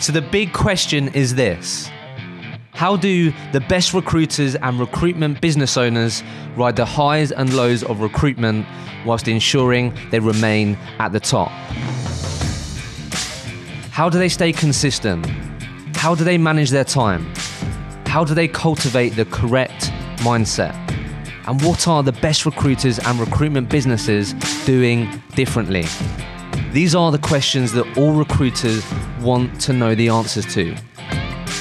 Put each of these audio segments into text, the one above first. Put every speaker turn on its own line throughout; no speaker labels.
So the big question is this How do the best recruiters and recruitment business owners ride the highs and lows of recruitment whilst ensuring they remain at the top? How do they stay consistent? How do they manage their time? How do they cultivate the correct mindset? And what are the best recruiters and recruitment businesses doing differently? These are the questions that all recruiters want to know the answers to.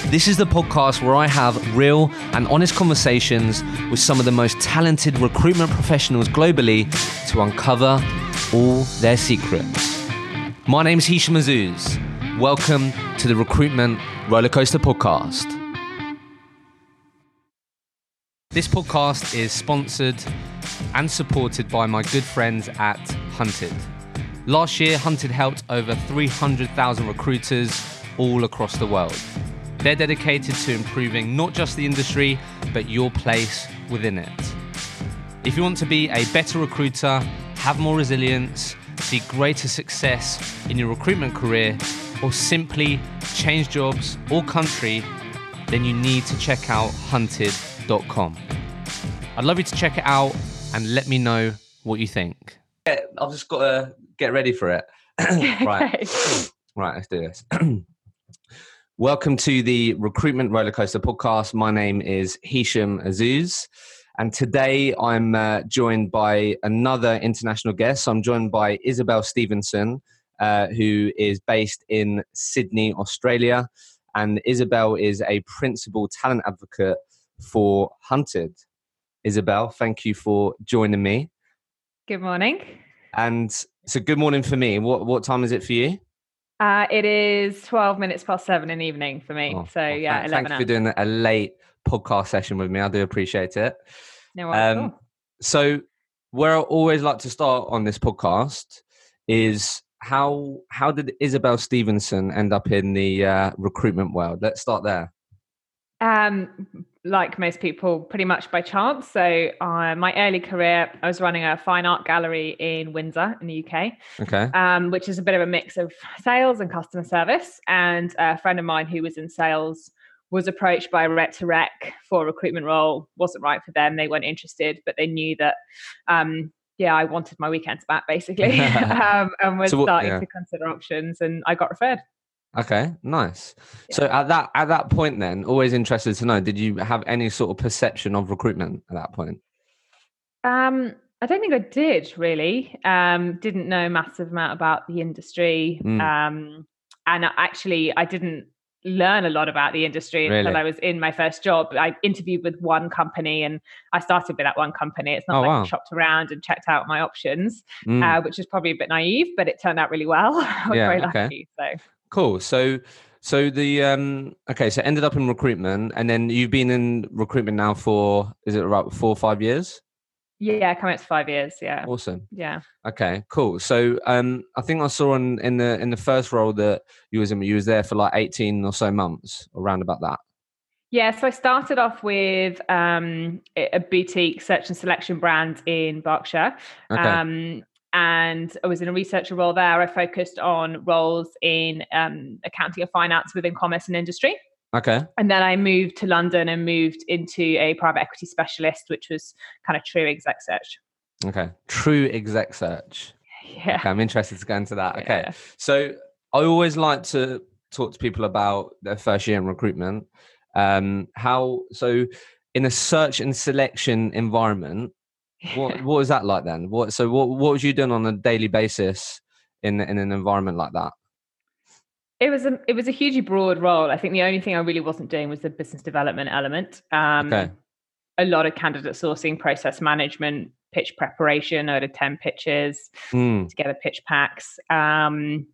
This is the podcast where I have real and honest conversations with some of the most talented recruitment professionals globally to uncover all their secrets. My name is Hisham Azuz. Welcome to the Recruitment Rollercoaster Podcast. This podcast is sponsored and supported by my good friends at Hunted. Last year, Hunted helped over 300,000 recruiters all across the world. They're dedicated to improving not just the industry, but your place within it. If you want to be a better recruiter, have more resilience, see greater success in your recruitment career, or simply change jobs or country, then you need to check out hunted.com. I'd love you to check it out and let me know what you think. I've just got to get ready for it. right. right, let's do this. Welcome to the Recruitment Rollercoaster podcast. My name is Hisham Azuz. And today I'm uh, joined by another international guest. I'm joined by Isobel Stevenson, uh, who is based in Sydney, Australia. And Isobel is a principal talent advocate for Hunted. Isobel, thank you for joining me.
Good morning.
And so, good morning for me. What what time is it for you?
Uh, it is twelve minutes past seven in the evening for me. Oh, so well, yeah,
thank, eleven. Thanks for doing a late podcast session with me. I do appreciate it.
No um,
So, where I always like to start on this podcast is how how did Isobel Stevenson end up in the uh, recruitment world? Let's start there.
Um, like most people, pretty much by chance. So, uh, my early career, I was running a fine art gallery in Windsor, in the UK.
Okay.
Um, which is a bit of a mix of sales and customer service. And a friend of mine who was in sales was approached by Rec to Rec for a recruitment role. wasn't right for them. They weren't interested, but they knew that. Um, yeah, I wanted my weekends back basically, um, and was so what, starting yeah. to consider options. And I got referred.
Okay, nice. Yeah. So at that at that point, then, always interested to know, did you have any sort of perception of recruitment at that point?
Um, I don't think I did really. Um, didn't know a massive amount about the industry. Mm. Um, and actually, I didn't learn a lot about the industry really? until I was in my first job. I interviewed with one company and I started with that one company. It's not oh, like wow. I shopped around and checked out my options, mm. uh, which is probably a bit naive, but it turned out really well. I was yeah, very lucky. Okay. So
Cool. So so the um okay, so ended up in recruitment and then you've been in recruitment now for is it about four or five years?
Yeah, coming up to five years. Yeah.
Awesome.
Yeah.
Okay, cool. So um I think I saw in, in the in the first role that you was in you was there for like 18 or so months, around about that.
Yeah, so I started off with um, a boutique search and selection brand in Berkshire. Okay. Um, and I was in a researcher role there. I focused on roles in um, accounting or finance within commerce and industry.
Okay.
And then I moved to London and moved into a private equity specialist, which was kind of true exec search.
Okay. True exec search.
Yeah.
Okay, I'm interested to go into that. Okay. Yeah. So I always like to talk to people about their first year in recruitment. Um, how, so in a search and selection environment, what what was that like then? What so what what was you doing on a daily basis in in an environment like that?
It was a it was a hugely broad role. I think the only thing I really wasn't doing was the business development element. Um, okay. A lot of candidate sourcing, process management, pitch preparation. I did ten pitches mm. together, pitch packs. Um,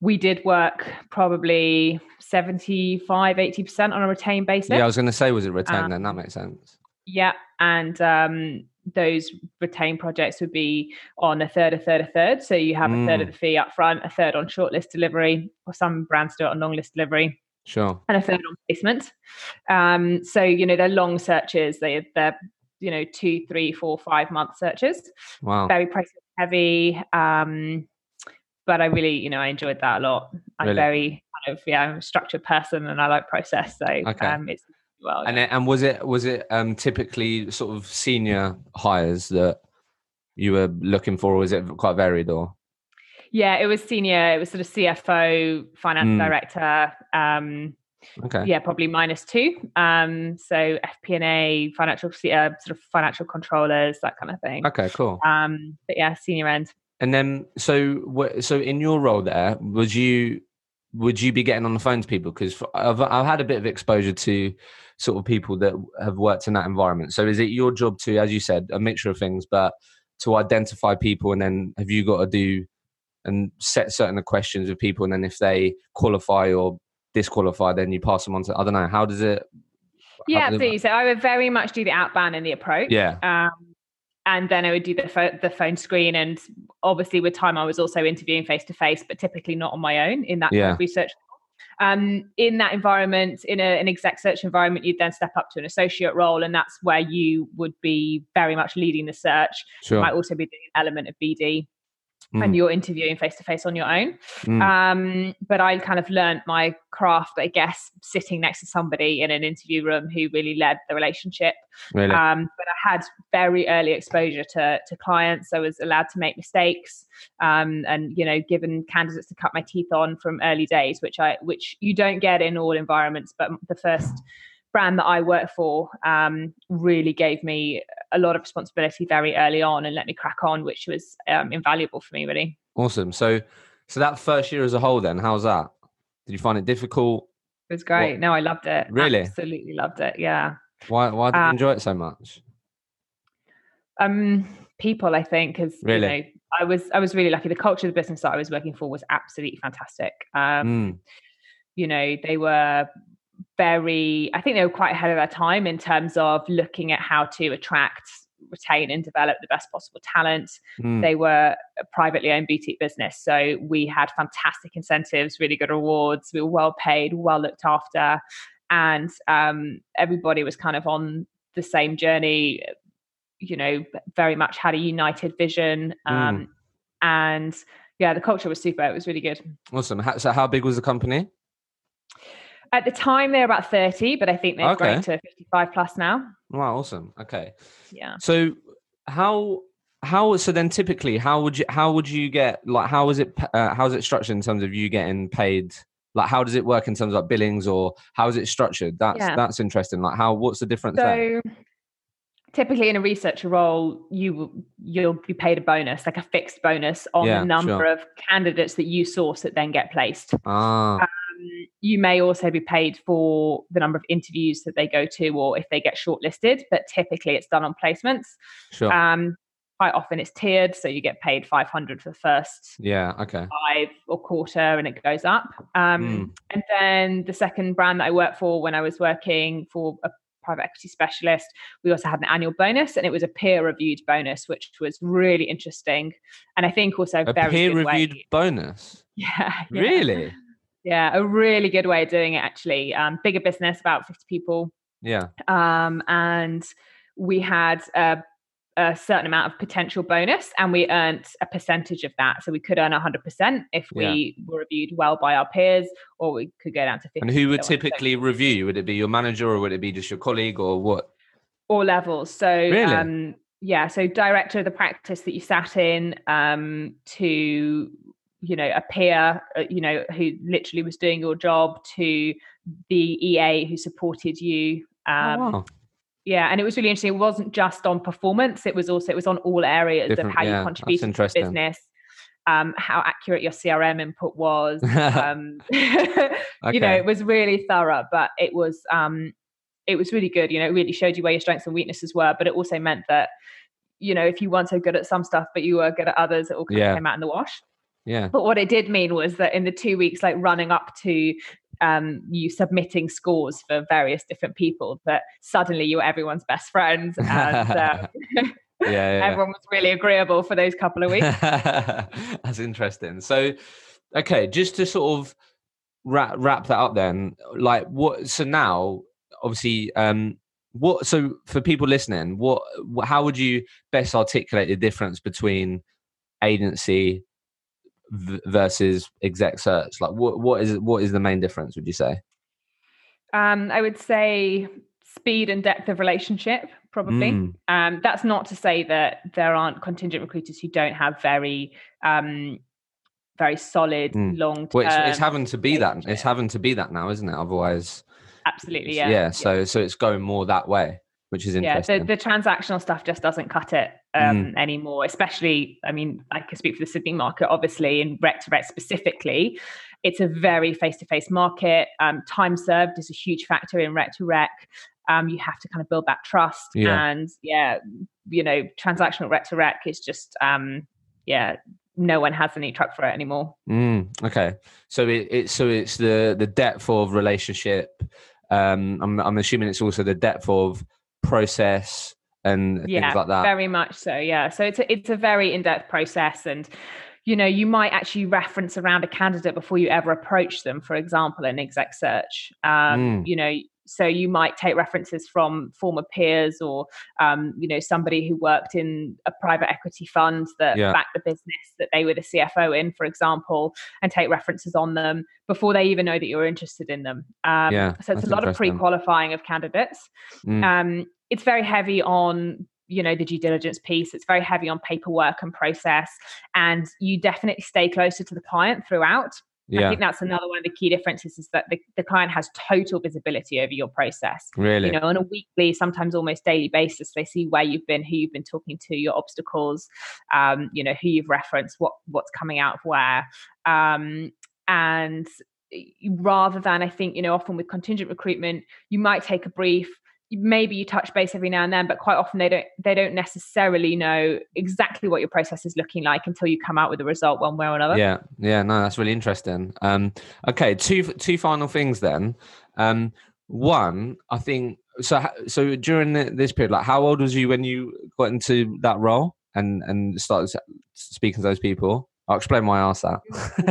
we did work probably 75 80% on a retained basis
yeah i was going to say was it retained um, then that um, makes sense
yeah and um, those retained projects would be on a third, a third, a third. So you have mm. a third of mm. the fee up front, a third on shortlist delivery, or some brands do it on long list delivery.
Sure.
And a third on placement. Um, so, you know, they're long searches. They, they're, you know, two, three, four, five month searches.
Wow.
Very price heavy. Um, but I really, you know, I enjoyed that a lot. I'm really? very kind of yeah, I'm a structured person and I like process. So okay. um, it's well.
And it, and was it was it um, typically sort of senior hires that you were looking for, or was it quite varied? Or
yeah, it was senior. It was sort of CFO, finance mm. director. Um,
okay.
Yeah, probably minus two. Um, so FP&A, financial, uh, sort of financial controllers, that kind of thing.
Okay, cool.
Um, but yeah, senior end.
And then, so what? so in your role there, was you would you be getting on the phone to people? Because I've I've had a bit of exposure to sort of people that have worked in that environment. So is it your job to, as you said, a mixture of things, but to identify people, and then have you got to do and set certain questions with people, and then if they qualify or disqualify, then you pass them on to I don't know. How does it?
Yeah, absolutely. So I would very much do the outbound and the approach.
Yeah.
Um, and then I would do the phone, the phone screen, and obviously with time I was also interviewing face to face, but typically not on my own in that yeah. kind of research. Um, in that environment, in a, an exec search environment, you'd then step up to an associate role, and that's where you would be very much leading the search.
Sure.
You might also be doing an element of BD mm. and you're interviewing face to face on your own.
Mm.
Um, but I kind of learned my craft, I guess, sitting next to somebody in an interview room who really led the relationship.
Really?
Um, but I had very early exposure to, to clients. I was allowed to make mistakes um, and, you know, given candidates to cut my teeth on from early days, which I, which you don't get in all environments, but the first brand that I work for um, really gave me a lot of responsibility very early on and let me crack on, which was um, invaluable for me, really.
Awesome. So, so that first year as a whole, then, how's that? Did you find it difficult?
It was great. What? No, I loved it.
Really?
Absolutely loved it. Yeah.
Why? Why did you um, enjoy it so much?
Um, people, I think, because
really,
you know, I was I was really lucky. The culture of the business that I was working for was absolutely fantastic. Um,
mm.
You know, they were very, I think they were quite ahead of their time in terms of looking at how to attract, retain, and develop the best possible talent.
Mm.
They were a privately owned boutique business. So we had fantastic incentives, really good rewards. We were well paid, well looked after. And um, everybody was kind of on the same journey, you know, very much had a united vision. Um, mm. And yeah, the culture was super. It was really good.
Awesome. So, how big was the company?
At the time, they're about 30, but I think they've okay. grown to 55 plus now.
Wow, awesome. Okay.
Yeah.
So, how how so then typically how would you how would you get like how is it uh, how is it structured in terms of you getting paid like how does it work in terms of like billings or how is it structured that's yeah. that's interesting like how what's the difference
so
there?
typically in a researcher role you you'll be paid a bonus like a fixed bonus on yeah, the number sure. of candidates that you source that then get placed
ah. Um,
you may also be paid for the number of interviews that they go to or if they get shortlisted, but typically it's done on placements.
Sure.
Um, quite often it's tiered, so you get paid 500 for the first
yeah, okay,
five or quarter, and it goes up. Um, mm. And then the second brand that I worked for when I was working for a private equity specialist. We also had an annual bonus, and it was a peer reviewed bonus, which was really interesting. And I think also
a
very
peer reviewed bonus.
Yeah,
yeah, really.
Yeah, a really good way of doing it actually. Um, bigger business, about 50 people.
Yeah.
Um, and we had a, a, certain amount of potential bonus and we earned a percentage of that. So we could earn 100% if we yeah. were reviewed well by our peers, or we could go down to 50.
And who would typically review you? Would it be your manager or would it be just your colleague or what?
All levels. So,
really?
um, yeah, so director of the practice that you sat in um, to you know a peer uh, you know who literally was doing your job to the ea who supported you
oh, um, oh, wow.
yeah and it was really interesting it wasn't just on performance it was also it was on all areas Different, of how yeah, you contributed to the business um, how accurate your crm input was um, okay. you know it was really thorough but it was um, it was really good you know it really showed you where your strengths and weaknesses were but it also meant that you know if you weren't so good at some stuff but you were good at others it all kind yeah. of came out in the wash
yeah.
But what it did mean was that in the two weeks, like running up to um, you submitting scores for various different people, that suddenly you were everyone's best friend. And uh,
yeah, yeah,
everyone was really agreeable for those couple of weeks.
That's interesting. So, okay, just to sort of wrap, wrap that up then, like what, so now, obviously, um, what, so for people listening, what, how would you best articulate the difference between agency v- versus exec search? Like, what what is what is the main difference? Would you say?
Um, I would say speed and depth of relationship probably mm. um, that's not to say that there aren't contingent recruiters who don't have very um, very solid mm. long
well, it's, it's, having to be that it's having to be that now isn't it otherwise
absolutely yeah
yeah so yeah. so it's going more that way which is interesting.
Yeah, the, the transactional stuff just doesn't cut it um, mm. anymore. Especially, I mean, I can speak for the Sydney market, obviously, and rec to rec specifically. It's a very face to face market. Um, time served is a huge factor in rec to rec. Um, you have to kind of build that trust, yeah. and yeah, you know, transactional rec to rec is just um, yeah, no one has any truck for it anymore.
Mm, okay, so it, it so it's the the depth of relationship. Um, I'm I'm assuming it's also the depth of process and yeah, things like that.
Very much so. Yeah. So it's a, it's a very in depth process and you know you might actually reference around a candidate before you ever approach them for example in exec search um, mm. you know so you might take references from former peers or um, you know somebody who worked in a private equity fund that yeah. backed the business that they were the cfo in for example and take references on them before they even know that you're interested in them um, yeah, so it's a lot of pre-qualifying of candidates mm. It's very heavy on you know the due diligence piece it's very heavy on paperwork and process and you definitely stay closer to the client throughout yeah. I think that's another one of the key differences is that the, the client has total visibility over your process.
Really?
You know, on a weekly, sometimes almost daily basis, they see where you've been, who you've been talking to, your obstacles, um, you know, who you've referenced, what what's coming out of where. Um, and rather than I think, you know, often with contingent recruitment, you might take a brief, maybe you touch base every now and then but quite often they don't they don't necessarily know exactly what your process is looking like until you come out with a result one way or another.
Yeah yeah no that's really interesting. Um okay two two final things then. Um one i think so so during this period like how old was you when you got into that role and and started speaking to those people? I'll explain why i asked that.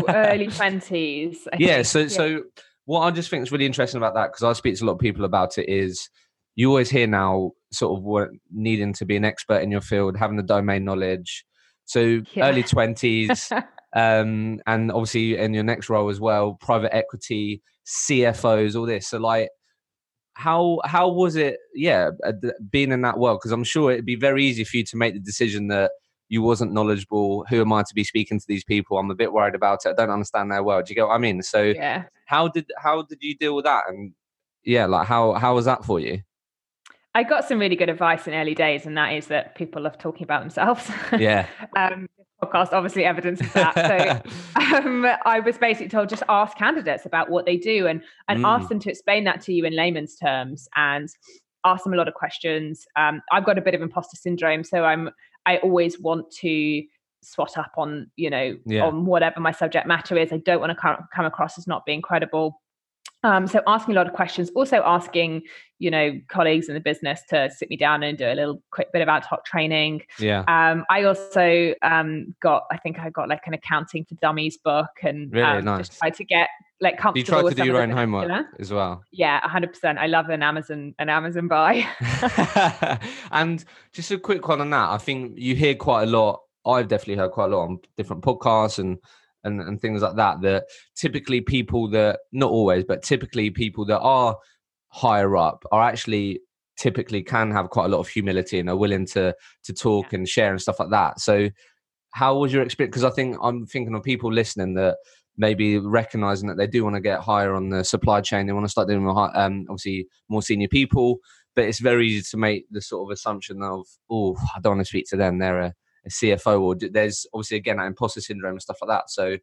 Early 20s
yeah so yeah. so what i just think is really interesting about that because i speak to a lot of people about it is you always hear now sort of what needing to be an expert in your field, having the domain knowledge. So yeah. early twenties, um, and obviously in your next role as well, private equity, CFOs, all this. So like, how how was it? Yeah, uh, being in that world because I'm sure it'd be very easy for you to make the decision that you wasn't knowledgeable. Who am I to be speaking to these people? I'm a bit worried about it. I don't understand their world. Do you get what I mean? So yeah. how did how did you deal with that? And yeah, like how how was that for you?
I got some really good advice in early days, and that is that people love talking about themselves.
Yeah.
um, podcast obviously evidence of that. So um, I was basically told just ask candidates about what they do and and mm. ask them to explain that to you in layman's terms and ask them a lot of questions. Um, I've got a bit of imposter syndrome, so I'm I always want to swat up on you know yeah. on whatever my subject matter is. I don't want to come, come across as not being credible. Um, so asking a lot of questions, also asking, you know, colleagues in the business to sit me down and do a little quick bit of ad hoc training.
Yeah.
Um, I also um, got, I think I got like an accounting for dummies book and
really um, nice.
just tried to get like comfortable.
You tried to do your own homework as well.
Yeah, hundred percent. I love an Amazon, an Amazon buy.
and just a quick one on that. I think you hear quite a lot. I've definitely heard quite a lot on different podcasts and and, and things like that that typically people that not always but typically people that are higher up are actually typically can have quite a lot of humility and are willing to to talk yeah. and share and stuff like that so how was your experience because i think i'm thinking of people listening that maybe recognizing that they do want to get higher on the supply chain they want to start doing more um, obviously more senior people but it's very easy to make the sort of assumption of oh i don't want to speak to them they're a a CFO, or there's obviously again that imposter syndrome and stuff like that. So,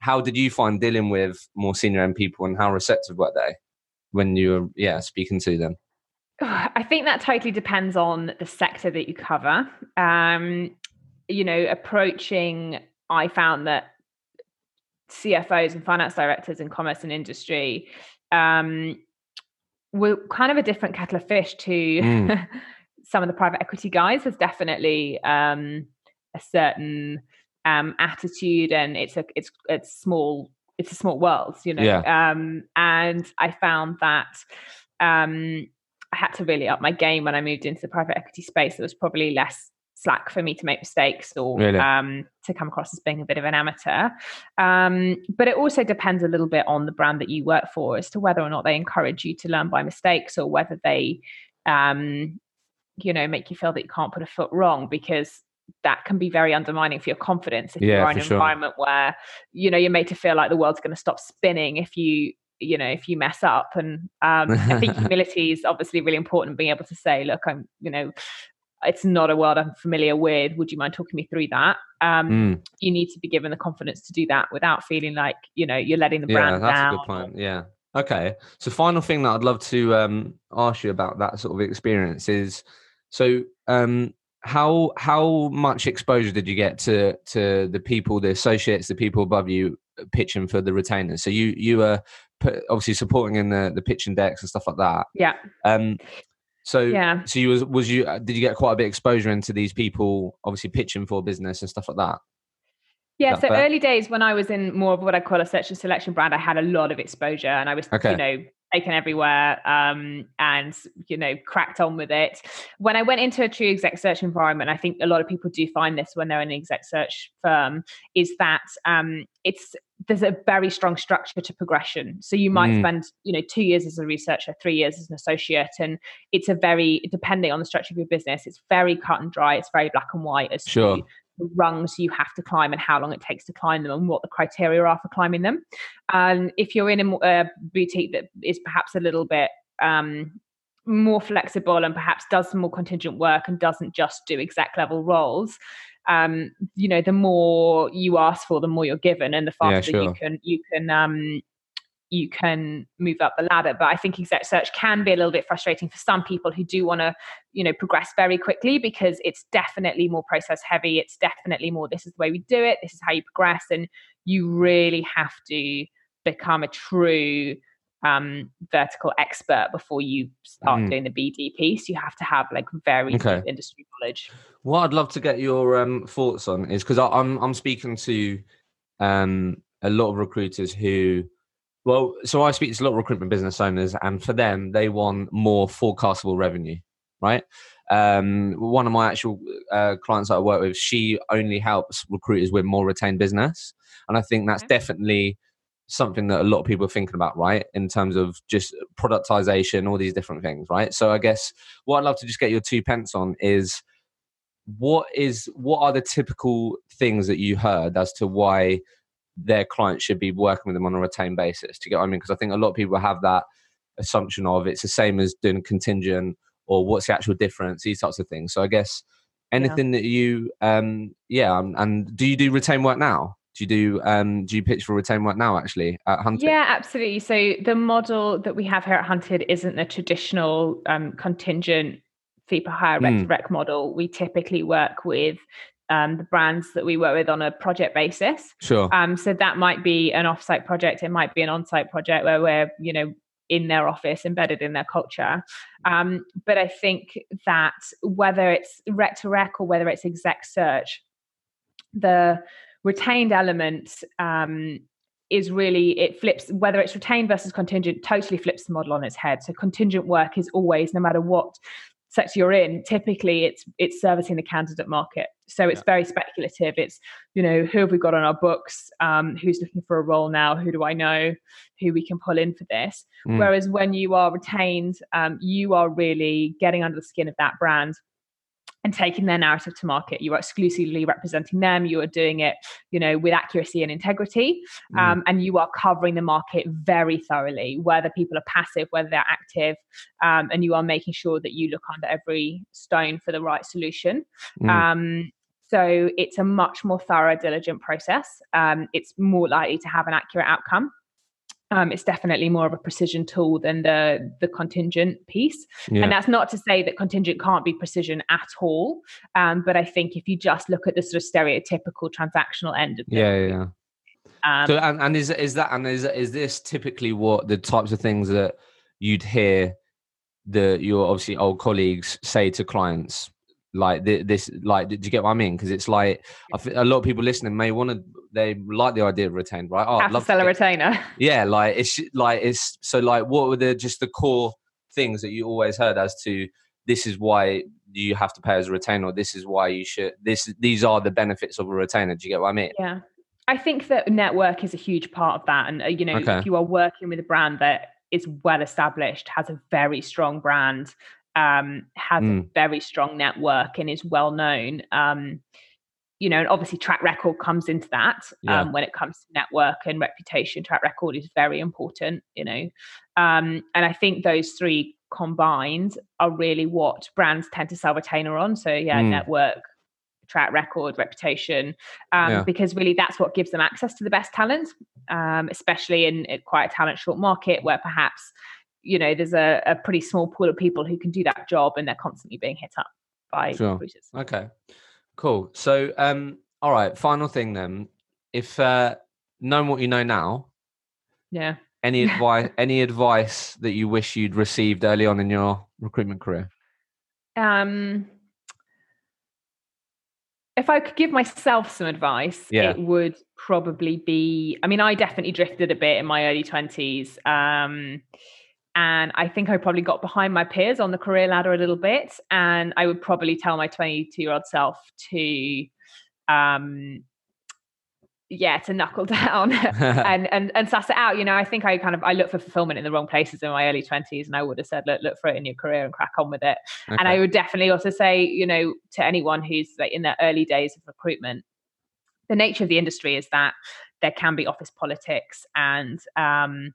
how did you find dealing with more senior end people, and how receptive were they when you were yeah speaking to them?
I think that totally depends on the sector that you cover. Um, you know, approaching, I found that CFOs and finance directors in commerce and industry um, were kind of a different kettle of fish to mm. some of the private equity guys. Has definitely um, a certain um, attitude and it's a it's it's small it's a small world you know yeah. um, and i found that um, i had to really up my game when i moved into the private equity space there was probably less slack for me to make mistakes or really? um, to come across as being a bit of an amateur. Um, but it also depends a little bit on the brand that you work for as to whether or not they encourage you to learn by mistakes or whether they, um, you know, make you feel that you can't put a foot wrong because that can be very undermining for your confidence if yeah, you're in an sure. environment where you know you're made to feel like the world's going to stop spinning if you you know if you mess up and um, i think humility is obviously really important being able to say look i'm you know it's not a world I'm familiar with. Would you mind talking me through that? Um, mm. You need to be given the confidence to do that without feeling like you know you're letting the brand
yeah, that's
down.
a good point. Yeah. Okay. So, final thing that I'd love to um, ask you about that sort of experience is so um, how how much exposure did you get to to the people, the associates, the people above you pitching for the retainers? So you you were obviously supporting in the the pitching decks and stuff like that.
Yeah.
Um, so yeah. So you was was you did you get quite a bit exposure into these people obviously pitching for business and stuff like that?
Yeah, so fair? early days when I was in more of what I call a search and selection brand, I had a lot of exposure and I was, okay. you know, taken everywhere um, and you know cracked on with it when i went into a true exec search environment i think a lot of people do find this when they're in an exec search firm is that um, it's there's a very strong structure to progression so you might mm. spend you know two years as a researcher three years as an associate and it's a very depending on the structure of your business it's very cut and dry it's very black and white as sure. to rungs you have to climb and how long it takes to climb them and what the criteria are for climbing them. And if you're in a, a boutique that is perhaps a little bit um, more flexible and perhaps does some more contingent work and doesn't just do exec level roles, um, you know, the more you ask for, the more you're given, and the faster yeah, sure. you can you can um, you can move up the ladder. But I think exec search can be a little bit frustrating for some people who do want to, you know, progress very quickly because it's definitely more process heavy. It's definitely more this is the way we do it, this is how you progress. And you really have to become a true um, vertical expert before you start mm. doing the BD piece. You have to have like very okay. deep industry knowledge.
What I'd love to get your um, thoughts on is because I'm I'm speaking to um, a lot of recruiters who well, so I speak to a lot of recruitment business owners, and for them, they want more forecastable revenue, right? Um, one of my actual uh, clients that I work with, she only helps recruiters with more retained business, and I think that's okay. definitely something that a lot of people are thinking about, right? In terms of just productization, all these different things, right? So I guess what I'd love to just get your two pence on is what is what are the typical things that you heard as to why their clients should be working with them on a retained basis. To get what I mean? Because I think a lot of people have that assumption of it's the same as doing contingent or what's the actual difference, these types of things. So I guess anything yeah. that you, um, yeah, um, and do you do retain work now? Do you do um, do you pitch for retain work now actually at Hunted?
Yeah, absolutely. So the model that we have here at Hunted isn't the traditional um, contingent fee per hire rec, mm. rec model. We typically work with um, the brands that we work with on a project basis.
Sure.
Um, so that might be an offsite project. It might be an on-site project where we're, you know, in their office, embedded in their culture. Um, but I think that whether it's rec to rec or whether it's exec search, the retained element um, is really it flips whether it's retained versus contingent totally flips the model on its head so contingent work is always no matter what sector you're in, typically it's it's servicing the candidate market. So it's yeah. very speculative. It's you know who have we got on our books? Um, who's looking for a role now? Who do I know? Who we can pull in for this? Mm. Whereas when you are retained, um, you are really getting under the skin of that brand and taking their narrative to market. You are exclusively representing them. You are doing it, you know, with accuracy and integrity, mm. um, and you are covering the market very thoroughly. Whether people are passive, whether they're active, um, and you are making sure that you look under every stone for the right solution. Mm. Um, so it's a much more thorough, diligent process. Um, it's more likely to have an accurate outcome um, it's definitely more of a precision tool than the the contingent piece. Yeah. And that's not to say that contingent can't be precision at all. Um, but I think if you just look at the sort of stereotypical transactional end of
it, yeah, yeah. Um, so and, and is is that and is is this typically what the types of things that you'd hear the your obviously old colleagues say to clients like this like do you get what i mean because it's like a lot of people listening may want to they like the idea of retained right
oh, Have love to sell to a retainer
yeah like it's like it's so like what were the just the core things that you always heard as to this is why you have to pay as a retainer. This is why you should. This these are the benefits of a retainer. Do you get what I mean?
Yeah, I think that network is a huge part of that. And uh, you know, okay. if you are working with a brand that is well established, has a very strong brand, um, has mm. a very strong network, and is well known. Um, you know, and obviously track record comes into that yeah. um, when it comes to network and reputation. Track record is very important, you know. Um, and I think those three combined are really what brands tend to sell retainer on. So yeah, mm. network, track record, reputation, um, yeah. because really that's what gives them access to the best talent, um, especially in, in, quite a talent short market where perhaps you know there's a, a, pretty small pool of people who can do that job and they're constantly being hit up by sure. recruiters.
Okay. Cool. So, um, all right. Final thing then. If uh, knowing what you know now,
yeah.
Any advice? any advice that you wish you'd received early on in your recruitment career?
Um, if I could give myself some advice, yeah. it would probably be. I mean, I definitely drifted a bit in my early twenties. Um, and I think I probably got behind my peers on the career ladder a little bit. And I would probably tell my 22 year old self to, um, yeah, to knuckle down and, and and suss it out. You know, I think I kind of I looked for fulfillment in the wrong places in my early 20s, and I would have said, look, look for it in your career and crack on with it. Okay. And I would definitely also say, you know, to anyone who's like in the early days of recruitment, the nature of the industry is that there can be office politics and um,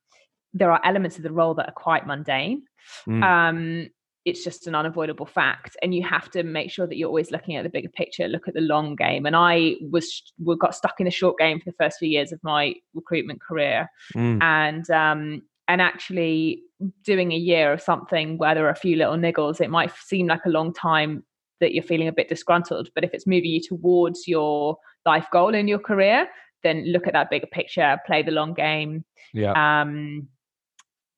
there are elements of the role that are quite mundane. Mm. Um, it's just an unavoidable fact, and you have to make sure that you're always looking at the bigger picture, look at the long game. And I was got stuck in the short game for the first few years of my recruitment career, mm. and um, and actually doing a year of something where there are a few little niggles, it might seem like a long time that you're feeling a bit disgruntled, but if it's moving you towards your life goal in your career, then look at that bigger picture, play the long game.
Yeah.
Um,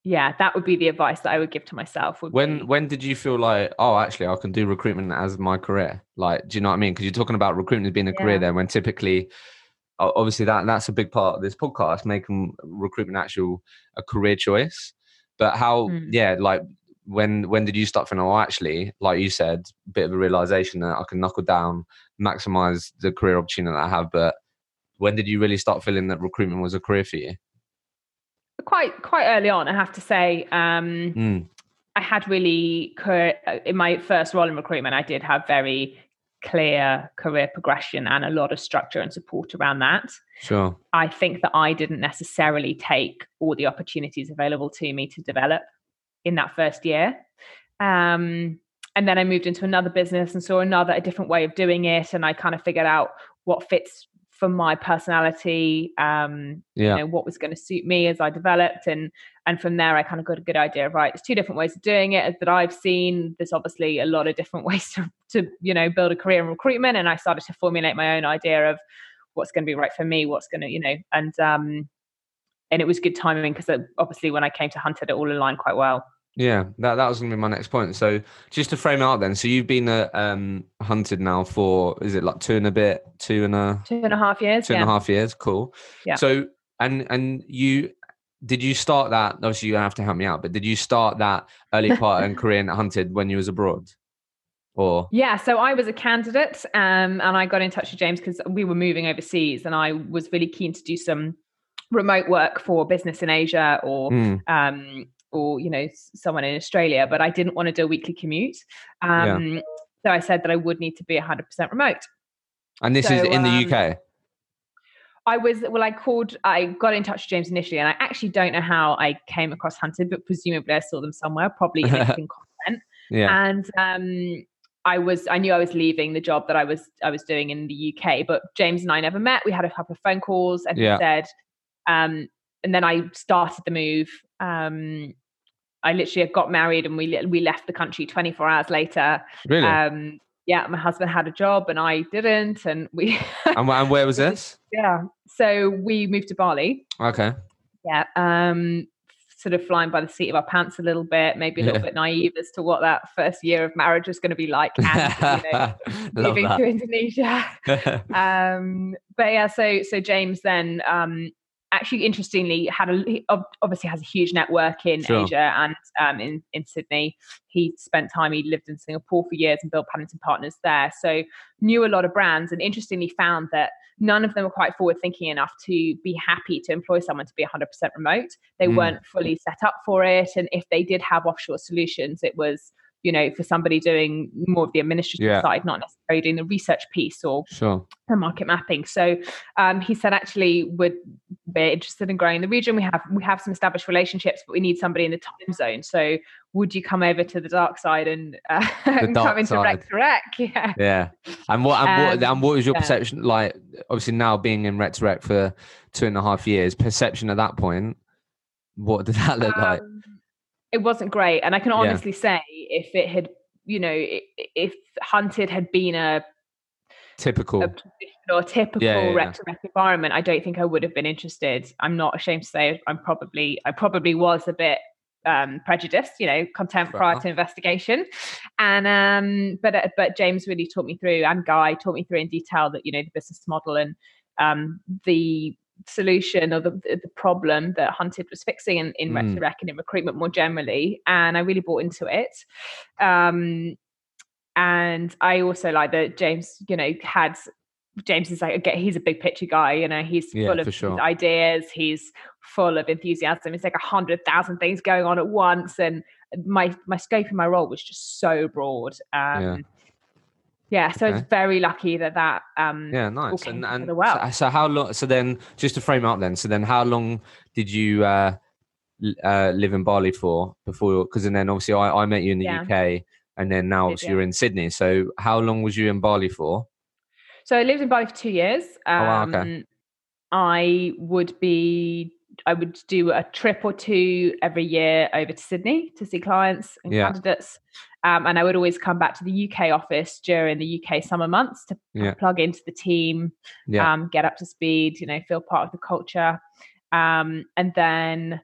yeah that would be the advice that i would give to myself
when
be,
when did you feel like oh actually i can do recruitment as my career like do you know what i mean because you're talking about recruitment as being a yeah. career then when typically obviously that that's a big part of this podcast making recruitment actual a career choice but how mm. yeah like when when did you start feeling oh actually like you said a bit of a realization that i can knuckle down maximize the career opportunity that i have but when did you really start feeling that recruitment was a career for you
quite quite early on, I have to say. Um, mm. I had really uh, in my first role in recruitment, I did have very clear career progression and a lot of structure and support around that.
Sure.
I think that I didn't necessarily take all the opportunities available to me to develop in that first year. Um, and then I moved into another business and saw another a different way of doing it, and I kind of figured out what fits for my personality um yeah. you know what was going to suit me as i developed and and from there i kind of got a good idea of right there's two different ways of doing it that i've seen there's obviously a lot of different ways to, to you know build a career in recruitment and i started to formulate my own idea of what's going to be right for me what's going to you know and um and it was good timing because uh, obviously when i came to hunted it all aligned quite well
yeah, that, that was going to be my next point. So just to frame it out then, so you've been uh, um, hunted now for, is it like two and a bit, two and a...
Two and a half years,
Two yeah. and a half years, cool. Yeah. So, and and you, did you start that, obviously you have to help me out, but did you start that early part in Korean hunted when you was abroad? Or
yeah, so I was a candidate um, and I got in touch with James because we were moving overseas and I was really keen to do some remote work for business in Asia or mm. um, or you know someone in Australia, but I didn't want to do a weekly commute. Um, yeah. So I said that I would need to be 100% remote.
And this so, is in the um, UK.
I was well. I called. I got in touch with James initially, and I actually don't know how I came across Hunted, but presumably I saw them somewhere, probably in content. Yeah. And um, I was. I knew I was leaving the job that I was. I was doing in the UK, but James and I never met. We had a couple of phone calls, and yeah. he said, um, and then I started the move. Um, I literally got married and we we left the country 24 hours later.
Really?
Um, yeah, my husband had a job and I didn't, and we.
and, and where was this?
Yeah, so we moved to Bali.
Okay.
Yeah, um, sort of flying by the seat of our pants a little bit, maybe a little yeah. bit naive as to what that first year of marriage was going to be like, and you know, moving to Indonesia. um, but yeah, so so James then um, actually interestingly had a he obviously has a huge network in sure. Asia and um, in in Sydney. He spent time. He lived in Singapore for years and built Paddington Partners there. So knew a lot of brands and interestingly found that none of them were quite forward thinking enough to be happy to employ someone to be 100% remote. They mm. weren't fully set up for it, and if they did have offshore solutions, it was you know, for somebody doing more of the administrative yeah. side, not necessarily doing the research piece or
sure.
the market mapping. So um, he said, actually, would be interested in growing the region. We have we have some established relationships, but we need somebody in the time zone. So would you come over to the dark side and, uh, and come into Rec to Rec?
Yeah. Yeah. And what and what um, and what was your yeah. perception like? Obviously, now being in Rec to Rec for two and a half years, perception at that point. What did that look um, like?
It wasn't great. And I can honestly yeah. say, if it had, you know, if Hunted had been a
typical a
or typical yeah, yeah, rec to rec environment, I don't think I would have been interested. I'm not ashamed to say I'm probably I probably was a bit um, prejudiced, you know, contempt prior to investigation. And um, but uh, but James really taught me through, and Guy taught me through in detail that you know the business model and um, the solution or the, the problem that Hunted was fixing in, in mm. Rec and in recruitment more generally. And I really bought into it. Um, and I also like that James, you know, had James is like he's a big picture guy, you know, he's yeah, full of sure. ideas, he's full of enthusiasm. It's like a hundred thousand things going on at once. And my my scope in my role was just so broad. Um, yeah yeah so okay. it's very lucky that that um
yeah nice and, and well. so, so, how long so then just to frame up then so then how long did you uh, uh live in bali for before because and then obviously I, I met you in the yeah. uk and then now obviously you're in sydney so how long was you in bali for
so i lived in bali for two years um, oh, wow, okay. Um, i would be I would do a trip or two every year over to Sydney to see clients and yeah. candidates. Um, and I would always come back to the UK office during the UK summer months to yeah. plug into the team, yeah. um, get up to speed, you know, feel part of the culture. Um, and then,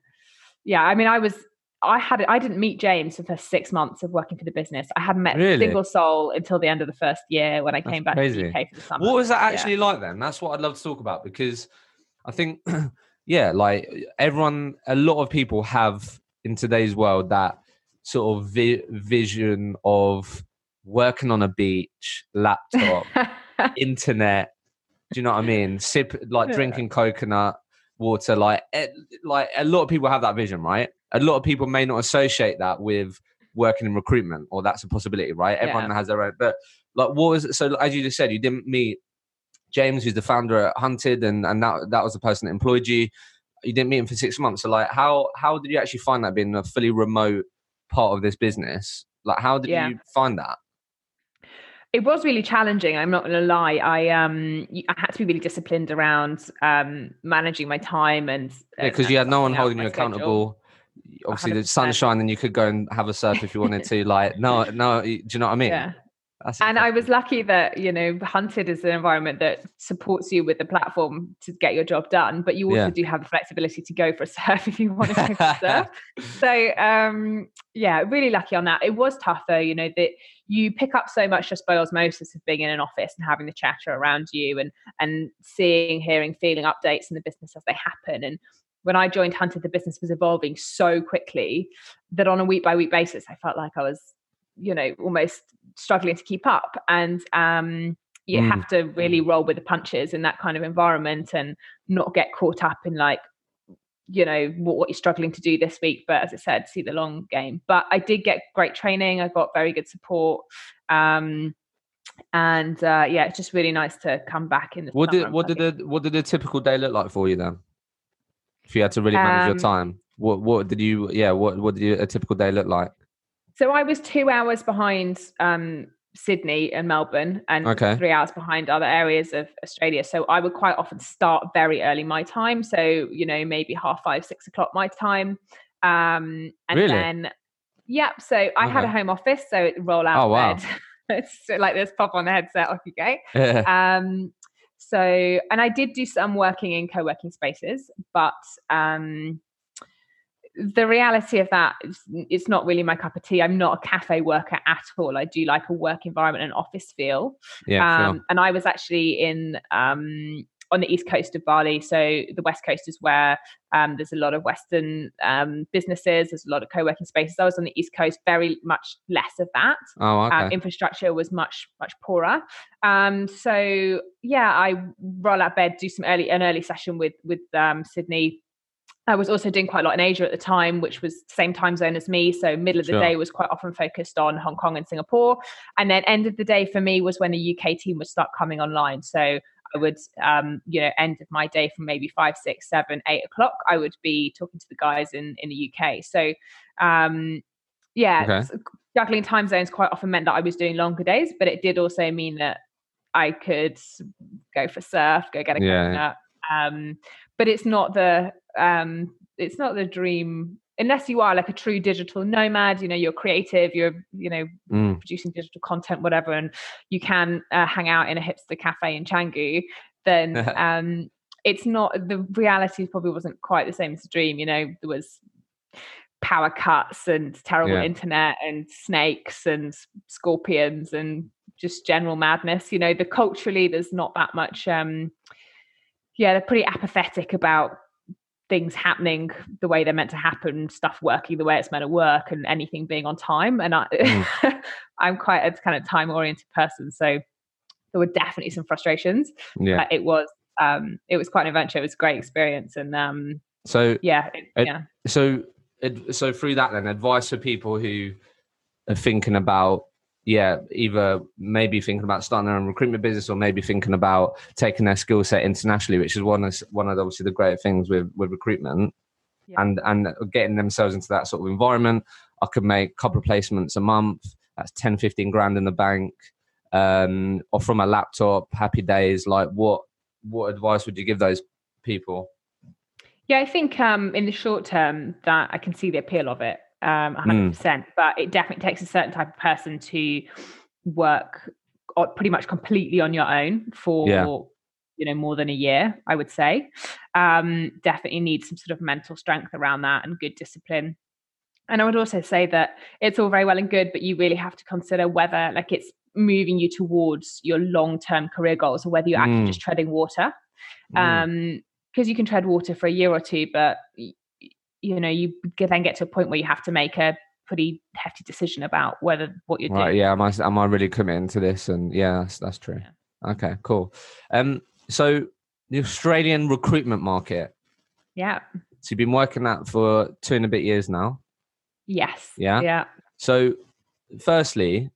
yeah, I mean, I was, I had, I didn't meet James for the first six months of working for the business. I hadn't met really? a single soul until the end of the first year when I That's came back crazy. to the UK for the summer.
What was that actually like then? That's what I'd love to talk about because I think, yeah, like everyone, a lot of people have in today's world that sort of vi- vision of working on a beach, laptop, internet. Do you know what I mean? Sip like yeah. drinking coconut water. Like, eh, like a lot of people have that vision, right? A lot of people may not associate that with working in recruitment, or that's a possibility, right? Everyone yeah. has their own. But like, what was it? So, as you just said, you didn't meet James, who's the founder at Hunted, and and that that was the person that employed you. You didn't meet him for six months. So, like, how how did you actually find that being a fully remote part of this business. Like, how did yeah. you find that?
It was really challenging. I'm not going to lie. I um, I had to be really disciplined around um managing my time and
yeah, because you had no one holding you accountable. Obviously, 100%. the sunshine, then you could go and have a surf if you wanted to. Like, no, no, do you know what I mean?
Yeah. And I was lucky that you know Hunted is an environment that supports you with the platform to get your job done, but you also yeah. do have the flexibility to go for a surf if you want to go for a surf. So um, yeah, really lucky on that. It was tough though, you know that you pick up so much just by osmosis of being in an office and having the chatter around you and and seeing, hearing, feeling updates in the business as they happen and when I joined Hunted, the business was evolving so quickly that on a week by week basis, I felt like I was you know almost struggling to keep up and um you mm. have to really roll with the punches in that kind of environment and not get caught up in like you know what, what, you're struggling to do this week but as i said see the long game. But i did get great training i got very good support um and uh yeah it's just really nice to come back in the
what did what did the what did a typical day look like for you then? If you had to really manage um, your time what what did you yeah what what did you, a typical day look like
so I was two hours behind um, Sydney and Melbourne, and okay. three hours behind other areas of Australia. So I would quite often start very early my time. So you know maybe half five, six o'clock my time, um, and really? then yep. So I okay. had a home office, so it roll out oh, wow. bed. it's like this, pop on the headset, off you go. Yeah. Um, so and I did do some working in co-working spaces, but um, the reality of that is it's not really my cup of tea. I'm not a cafe worker at all. I do like a work environment and office feel. Yeah, um, and I was actually in um, on the east coast of Bali. So the west coast is where um, there's a lot of Western um, businesses. There's a lot of co-working spaces. I was on the east coast, very much less of that.
Oh, okay. Um,
infrastructure was much much poorer. Um, so yeah, I roll out bed, do some early an early session with with um, Sydney I was also doing quite a lot in Asia at the time, which was same time zone as me. So middle of the sure. day was quite often focused on Hong Kong and Singapore. And then end of the day for me was when the UK team would start coming online. So I would, um, you know, end of my day from maybe five, six, seven, eight o'clock. I would be talking to the guys in in the UK. So, um, yeah, okay. juggling time zones quite often meant that I was doing longer days, but it did also mean that I could go for surf, go get a yeah. coconut. Um, but it's not the um, it's not the dream unless you are like a true digital nomad you know you're creative you're you know mm. producing digital content whatever and you can uh, hang out in a hipster cafe in Canggu then um, it's not the reality probably wasn't quite the same as the dream you know there was power cuts and terrible yeah. internet and snakes and scorpions and just general madness you know the culturally there's not that much um yeah, they're pretty apathetic about things happening the way they're meant to happen, stuff working the way it's meant to work, and anything being on time. And I, mm. I'm quite a kind of time oriented person, so there were definitely some frustrations. Yeah, it was um, it was quite an adventure. It was a great experience, and um,
so
yeah, it, yeah.
So so through that, then advice for people who are thinking about yeah, either maybe thinking about starting their own recruitment business or maybe thinking about taking their skill set internationally, which is one of one of obviously the great things with with recruitment, yeah. and and getting themselves into that sort of environment. I could make a couple of placements a month. That's 10, 15 grand in the bank, um, or from a laptop. Happy days. Like what what advice would you give those people?
Yeah, I think um, in the short term that I can see the appeal of it um, 100%. Mm. But it definitely takes a certain type of person to work pretty much completely on your own for yeah. you know more than a year i would say um, definitely need some sort of mental strength around that and good discipline and i would also say that it's all very well and good but you really have to consider whether like it's moving you towards your long-term career goals or whether you're actually mm. just treading water mm. um because you can tread water for a year or two but you know you then get to a point where you have to make a pretty hefty decision about whether what you're right, doing.
Yeah, am I am I really committing to this? And yeah, that's that's true. Yeah. Okay, cool. Um, so the Australian recruitment market.
Yeah.
So you've been working that for two and a bit years now.
Yes.
Yeah.
Yeah.
So, firstly,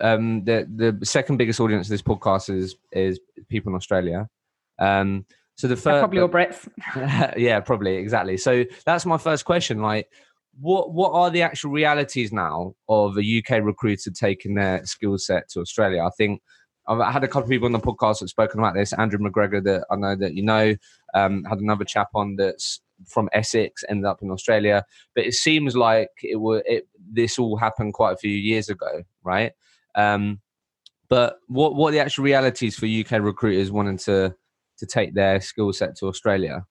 um, the the second biggest audience of this podcast is is people in Australia. Um, so the first
probably all Brits.
yeah, probably exactly. So that's my first question. Like, what what are the actual realities now of a UK recruiter taking their skill set to Australia? I think I've had a couple of people on the podcast that've spoken about this. Andrew McGregor, that I know that you know, um, had another chap on that's from Essex, ended up in Australia. But it seems like it were it, this all happened quite a few years ago, right? Um, but what what are the actual realities for UK recruiters wanting to to take their skill set to Australia?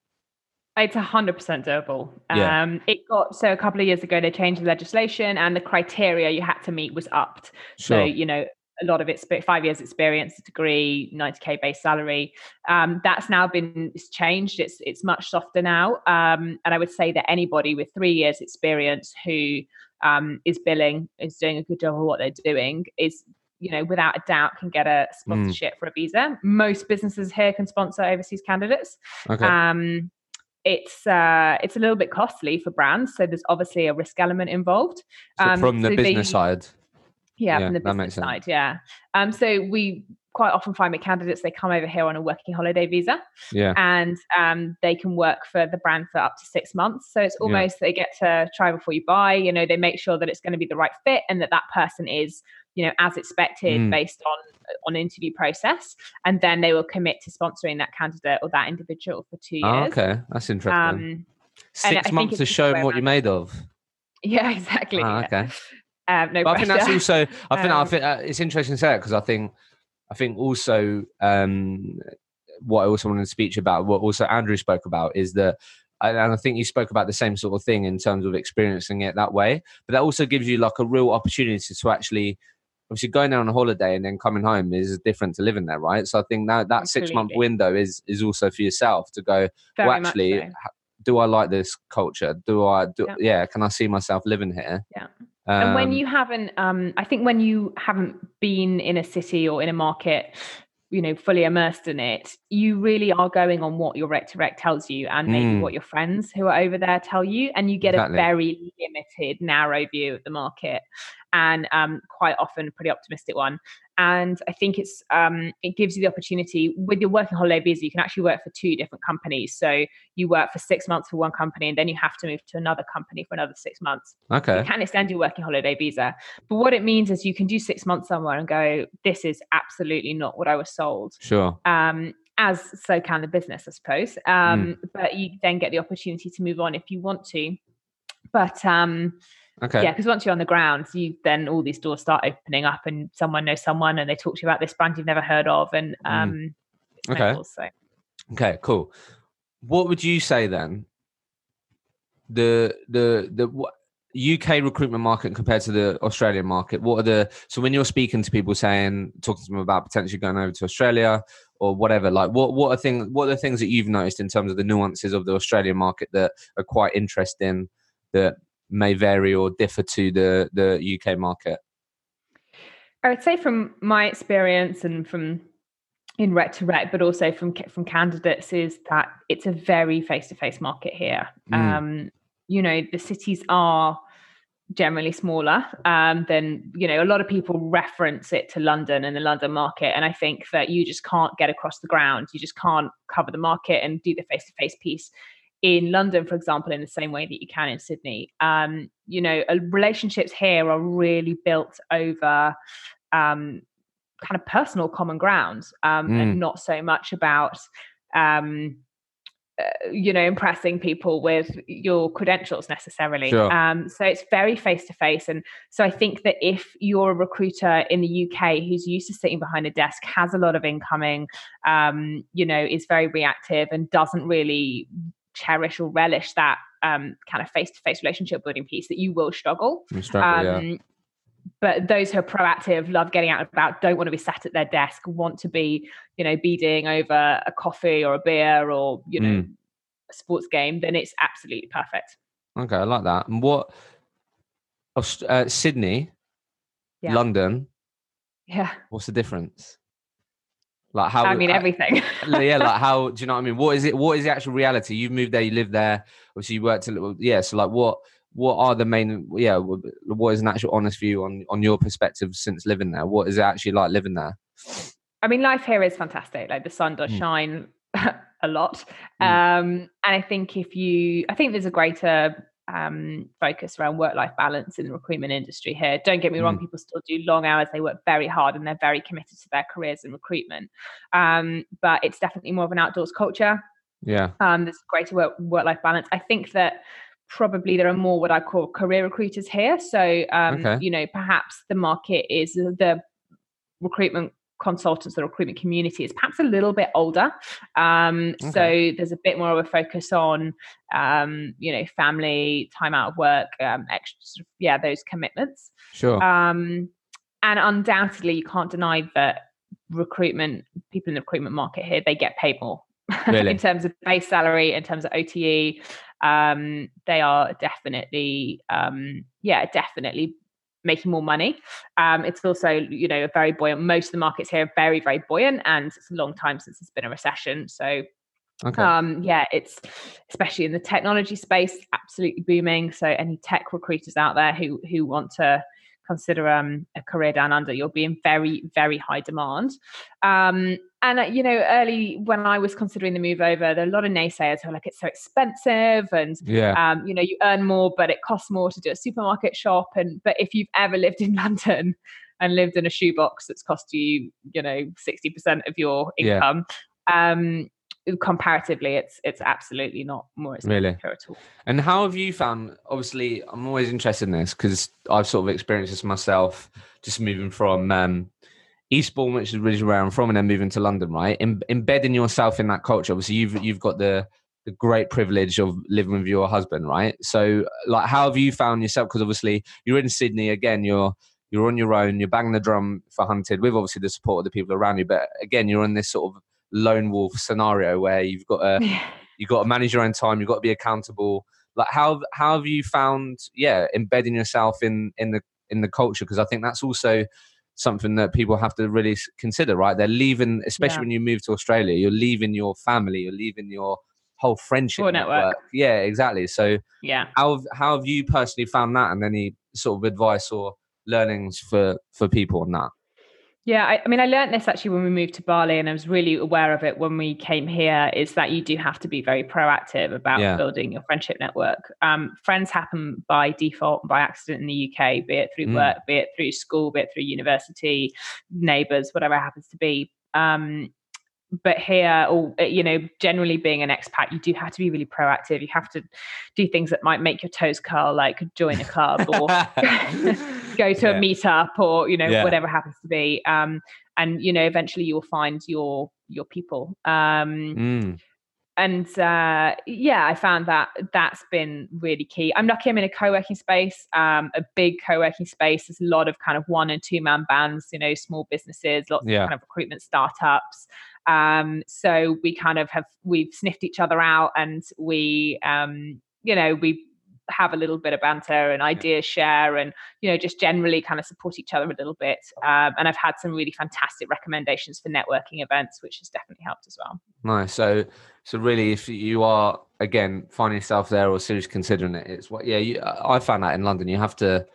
It's a hundred percent doable. Yeah. Um, it got so a couple of years ago they changed the legislation and the criteria you had to meet was upped. Sure. So you know a lot of it five years experience degree 90k base salary um, that's now been it's changed it's it's much softer now um, and i would say that anybody with three years experience who um, is billing is doing a good job of what they're doing is you know, without a doubt can get a hmm. sponsorship mm. for a visa. Most businesses here can sponsor overseas candidates. Okay. Um, it's uh, it's a little bit costly for brands, so there's obviously a risk element involved.
Um, so from the so business they, side.
Yeah, yeah, from the business side. Yeah. Um, so we quite often find with candidates they come over here on a working holiday visa
yeah
and um, they can work for the brand for up to six months so it's almost yeah. they get to try before you buy you know they make sure that it's going to be the right fit and that that person is you know as expected mm. based on on interview process and then they will commit to sponsoring that candidate or that individual for two
years. oh, okay. That's interesting. Um, six months to show them what you're made of.
yeah exactly.
Oh, okay.
Um, no
but I think that's also I think um, I think uh, it's interesting to say that because I think I think also um, what I also wanted to speak about, what also Andrew spoke about, is that and I think you spoke about the same sort of thing in terms of experiencing it that way. But that also gives you like a real opportunity to actually obviously going there on a holiday and then coming home is different to living there, right? So I think that that six month window is is also for yourself to go. Very well, actually, so. do I like this culture? Do I do? Yeah. yeah. Can I see myself living here?
Yeah. Um, and when um, you haven't, um, I think when you haven't been in a city or in a market you know fully immersed in it you really are going on what your rec to rec tells you and maybe mm. what your friends who are over there tell you and you get exactly. a very limited narrow view of the market and um, quite often a pretty optimistic one and I think it's um, it gives you the opportunity with your working holiday visa. You can actually work for two different companies. So you work for six months for one company, and then you have to move to another company for another six months.
Okay,
you can extend your working holiday visa, but what it means is you can do six months somewhere and go, "This is absolutely not what I was sold."
Sure.
Um, as so can the business, I suppose. Um, mm. But you then get the opportunity to move on if you want to. But um,
Okay.
Yeah, because once you're on the ground, you then all these doors start opening up, and someone knows someone, and they talk to you about this brand you've never heard of, and mm. um, mm.
okay, so. okay, cool. What would you say then? The the the what, UK recruitment market compared to the Australian market? What are the so when you're speaking to people saying talking to them about potentially going over to Australia or whatever, like what what are things what are the things that you've noticed in terms of the nuances of the Australian market that are quite interesting that may vary or differ to the the UK market?
I would say from my experience and from in rec to rec, but also from from candidates, is that it's a very face to face market here. Mm. Um, you know, the cities are generally smaller um, than you know a lot of people reference it to london and the london market and i think that you just can't get across the ground you just can't cover the market and do the face-to-face piece in London, for example, in the same way that you can in Sydney. Um, you know, uh, relationships here are really built over um, kind of personal common ground um, mm. and not so much about. Um, uh, you know, impressing people with your credentials necessarily. Sure. Um, so it's very face to face. And so I think that if you're a recruiter in the UK who's used to sitting behind a desk, has a lot of incoming, um, you know, is very reactive and doesn't really cherish or relish that um, kind of face-to-face relationship building piece that you will struggle.
You struggle um, yeah.
But those who are proactive, love getting out and about, don't want to be sat at their desk, want to be, you know, beading over a coffee or a beer or, you know, mm. a sports game, then it's absolutely perfect.
Okay, I like that. And what, uh, Sydney, yeah. London,
yeah.
What's the difference? Like how?
I mean, everything.
yeah, like how? Do you know what I mean? What is it? What is the actual reality? You've moved there, you live there. Obviously, you worked a little. Yeah, so like, what? What are the main? Yeah, what is an actual honest view on on your perspective since living there? What is it actually like living there?
I mean, life here is fantastic. Like the sun does mm. shine a lot, mm. um, and I think if you, I think there's a greater um, focus around work life balance in the recruitment industry here. Don't get me wrong, mm. people still do long hours, they work very hard and they're very committed to their careers in recruitment. Um, but it's definitely more of an outdoors culture.
Yeah.
Um, there's greater work work life balance. I think that probably there are more what I call career recruiters here. So, um, okay. you know, perhaps the market is the recruitment consultants, the recruitment community is perhaps a little bit older. Um, okay. So there's a bit more of a focus on, um, you know, family, time out of work, um, extra, yeah, those commitments.
Sure.
Um, and undoubtedly, you can't deny that recruitment people in the recruitment market here they get paid more really? in terms of base salary, in terms of OTE. Um, they are definitely, um, yeah, definitely making more money. Um, it's also, you know, a very buoyant. Most of the markets here are very, very buoyant, and it's a long time since there's been a recession. So, okay. um, yeah, it's especially in the technology space, absolutely booming. So, any tech recruiters out there who who want to consider um, a career down under, you'll be in very, very high demand. Um, and uh, you know, early when I was considering the move over, there are a lot of naysayers who are like, "It's so expensive," and
yeah,
um, you know, you earn more, but it costs more to do a supermarket shop. And but if you've ever lived in London and lived in a shoebox that's cost you, you know, sixty percent of your income, yeah. um, comparatively it's it's absolutely not more expensive really? at all
and how have you found obviously i'm always interested in this because i've sort of experienced this myself just moving from um, eastbourne which is originally where i'm from and then moving to london right em- embedding yourself in that culture obviously you've you've got the the great privilege of living with your husband right so like how have you found yourself because obviously you're in sydney again you're you're on your own, you're banging the drum for Hunted with obviously the support of the people around you. But again, you're in this sort of lone wolf scenario where you've got to you've got to manage your own time, you've got to be accountable. Like how how have you found yeah embedding yourself in in the in the culture? Because I think that's also something that people have to really consider, right? They're leaving, especially yeah. when you move to Australia, you're leaving your family, you're leaving your whole friendship network. network. Yeah, exactly. So
yeah,
how have, how have you personally found that, and any sort of advice or learnings for for people on that?
Yeah, I, I, mean, I learned this actually when we moved to Bali, and I was really aware of it when we came here. Is that you do have to be very proactive about yeah. building your friendship network. Um, friends happen by default, and by accident in the UK, be it through mm. work, be it through school, be it through university, neighbours, whatever happens to be. Um, but here or uh, you know generally being an expat you do have to be really proactive you have to do things that might make your toes curl like join a club or go to yeah. a meetup or you know yeah. whatever happens to be um and you know eventually you will find your your people um mm. and uh yeah i found that that's been really key i'm lucky i'm in a co-working space um a big co-working space there's a lot of kind of one and two man bands you know small businesses lots yeah. of kind of recruitment startups um, so we kind of have we've sniffed each other out, and we, um, you know, we have a little bit of banter and idea share, and you know, just generally kind of support each other a little bit. Um, and I've had some really fantastic recommendations for networking events, which has definitely helped as well.
Nice. So, so really, if you are again finding yourself there or seriously considering it, it's what. Yeah, you, I found that in London, you have to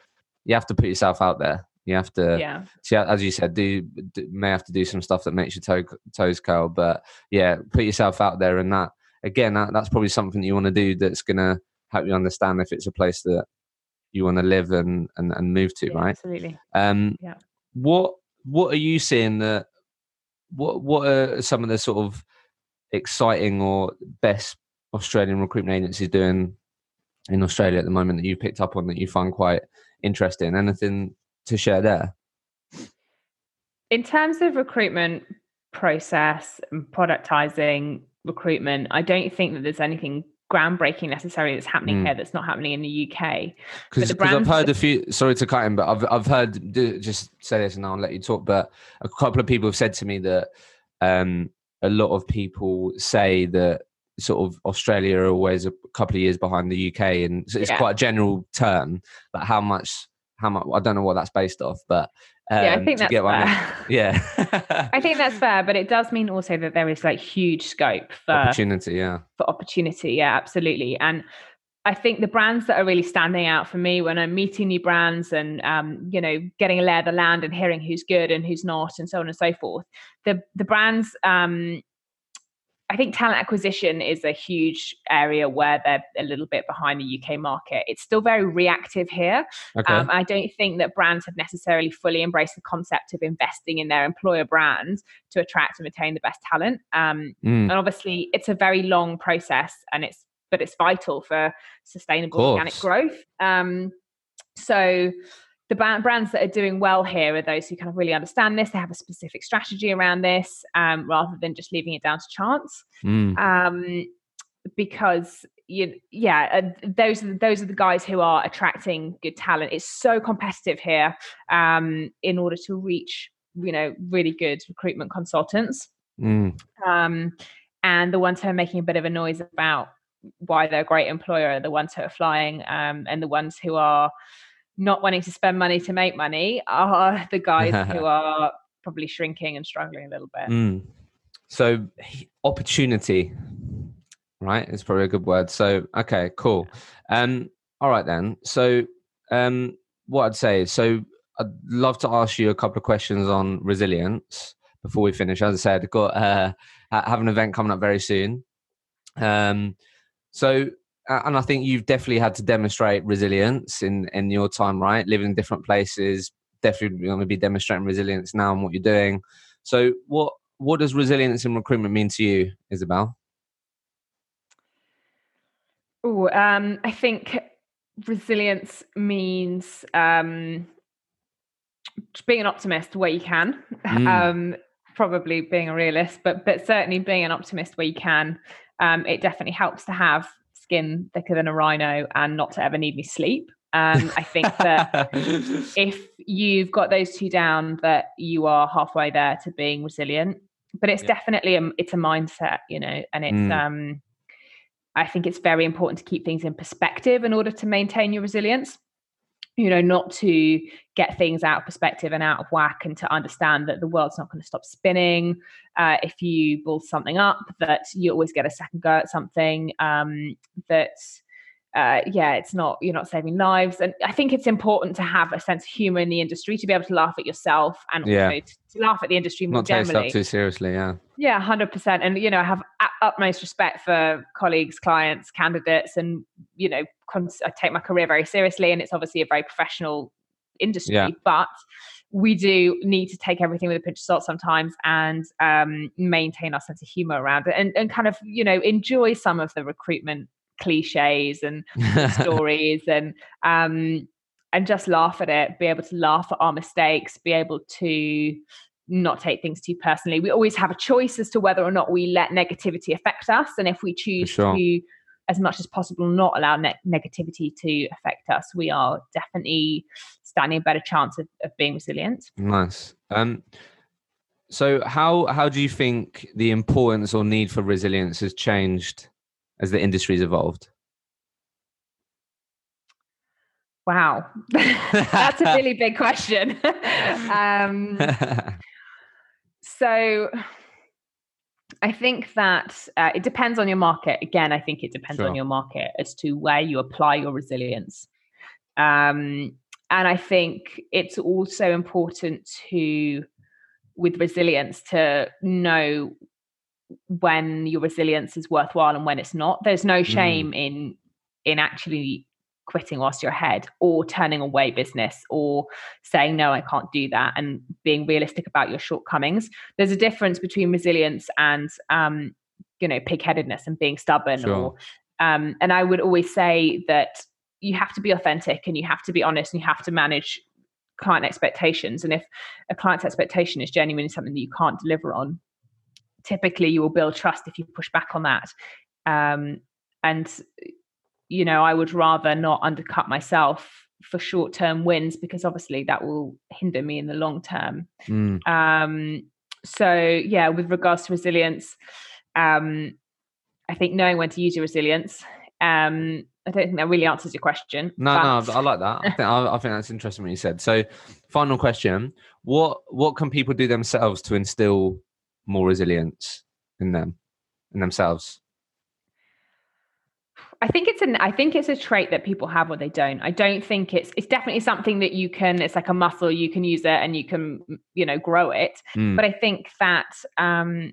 you have to put yourself out there you have to,
yeah.
See, as you said, do, do, may have to do some stuff that makes your toe, toes curl, but yeah, put yourself out there, and that again, that, that's probably something you want to do. That's gonna help you understand if it's a place that you want to live and and, and move to,
yeah,
right?
Absolutely.
Um, yeah. What What are you seeing that? What What are some of the sort of exciting or best Australian recruitment agencies doing in Australia at the moment that you picked up on that you find quite interesting? Anything to share there?
In terms of recruitment process and productizing recruitment, I don't think that there's anything groundbreaking necessarily that's happening mm. here that's not happening in the UK.
Because I've heard a few. Sorry to cut in, but I've I've heard just say this and I'll let you talk. But a couple of people have said to me that um, a lot of people say that sort of Australia are always a couple of years behind the UK, and it's yeah. quite a general term. But how much how much I don't know what that's based off, but
um, yeah, I um, think that's fair. I mean.
Yeah,
I think that's fair, but it does mean also that there is like huge scope for
opportunity. Yeah,
for opportunity. Yeah, absolutely. And I think the brands that are really standing out for me when I'm meeting new brands and um, you know getting a lay of the land and hearing who's good and who's not and so on and so forth. The the brands um, I think talent acquisition is a huge area where they're a little bit behind the UK market. It's still very reactive here. Okay. Um, I don't think that brands have necessarily fully embraced the concept of investing in their employer brand to attract and retain the best talent. Um, mm. And obviously, it's a very long process, and it's but it's vital for sustainable organic growth. Um, so the brands that are doing well here are those who kind of really understand this. They have a specific strategy around this, um, rather than just leaving it down to chance. Mm. Um, because you, yeah, uh, those are the, those are the guys who are attracting good talent. It's so competitive here. Um, in order to reach, you know, really good recruitment consultants, mm. um, and the ones who are making a bit of a noise about why they're a great employer are the ones who are flying, um, and the ones who are not wanting to spend money to make money are the guys who are probably shrinking and struggling a little bit.
Mm. So opportunity, right? Is probably a good word. So okay, cool. Um, all right then. So um, what I'd say is, so I'd love to ask you a couple of questions on resilience before we finish. As I said, I've got uh, have an event coming up very soon. Um, so and I think you've definitely had to demonstrate resilience in in your time, right? Living in different places, definitely going to be demonstrating resilience now in what you're doing. So, what what does resilience in recruitment mean to you, Isobel?
Oh, um, I think resilience means um, being an optimist where you can. Mm. Um, probably being a realist, but but certainly being an optimist where you can. Um, it definitely helps to have skin thicker than a rhino and not to ever need me sleep. Um, I think that if you've got those two down, that you are halfway there to being resilient. But it's yeah. definitely a it's a mindset, you know, and it's mm. um I think it's very important to keep things in perspective in order to maintain your resilience. You know, not to get things out of perspective and out of whack, and to understand that the world's not going to stop spinning. Uh, if you build something up, that you always get a second go at something. Um, that uh, yeah, it's not you're not saving lives, and I think it's important to have a sense of humor in the industry to be able to laugh at yourself and yeah. also to, laugh at the industry more
not
generally.
Not take too seriously, yeah.
Yeah, hundred percent, and you know, I have utmost respect for colleagues, clients, candidates, and you know, cons- I take my career very seriously, and it's obviously a very professional industry, yeah. but we do need to take everything with a pinch of salt sometimes and um, maintain our sense of humor around it and, and kind of you know enjoy some of the recruitment cliches and stories and um and just laugh at it be able to laugh at our mistakes be able to not take things too personally. We always have a choice as to whether or not we let negativity affect us and if we choose sure. to as much as possible not allow ne- negativity to affect us we are definitely standing a better chance of, of being resilient.
Nice. Um so how how do you think the importance or need for resilience has changed as the industry's evolved?
Wow, that's a really big question. um, so, I think that uh, it depends on your market. Again, I think it depends sure. on your market as to where you apply your resilience. Um, and I think it's also important to, with resilience, to know when your resilience is worthwhile and when it's not. There's no shame mm. in in actually quitting whilst you're ahead or turning away business or saying no i can't do that and being realistic about your shortcomings there's a difference between resilience and um you know pigheadedness and being stubborn sure. or um and i would always say that you have to be authentic and you have to be honest and you have to manage client expectations and if a client's expectation is genuinely something that you can't deliver on typically you will build trust if you push back on that um, and you know i would rather not undercut myself for short term wins because obviously that will hinder me in the long term mm. um, so yeah with regards to resilience um, i think knowing when to use your resilience um, I don't think that really answers your question.
No, but... no, I like that. I think, I, I think that's interesting what you said. So, final question: what what can people do themselves to instill more resilience in them in themselves
I think it's an I think it's a trait that people have or they don't. I don't think it's it's definitely something that you can it's like a muscle you can use it and you can you know grow it. Mm. But I think that um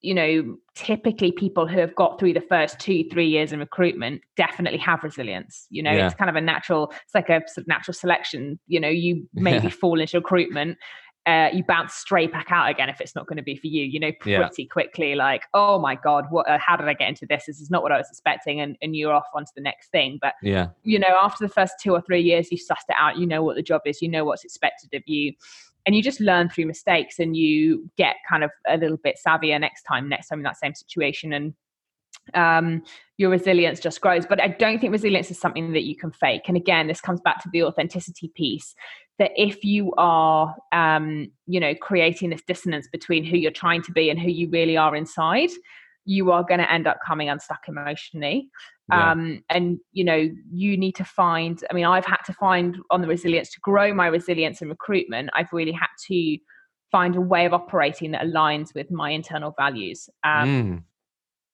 you know typically people who have got through the first 2 3 years in recruitment definitely have resilience. You know, yeah. it's kind of a natural it's like a sort of natural selection, you know, you maybe yeah. fall into recruitment uh, you bounce straight back out again if it's not going to be for you. You know, pretty yeah. quickly, like, oh my god, what? Uh, how did I get into this? This is not what I was expecting, and and you're off onto the next thing. But
yeah,
you know, after the first two or three years, you sussed it out. You know what the job is. You know what's expected of you, and you just learn through mistakes, and you get kind of a little bit savvier next time. Next time in that same situation, and um, your resilience just grows. But I don't think resilience is something that you can fake. And again, this comes back to the authenticity piece that if you are, um, you know, creating this dissonance between who you're trying to be and who you really are inside, you are going to end up coming unstuck emotionally. Yeah. Um, and you know, you need to find. I mean, I've had to find on the resilience to grow my resilience in recruitment. I've really had to find a way of operating that aligns with my internal values. Um, mm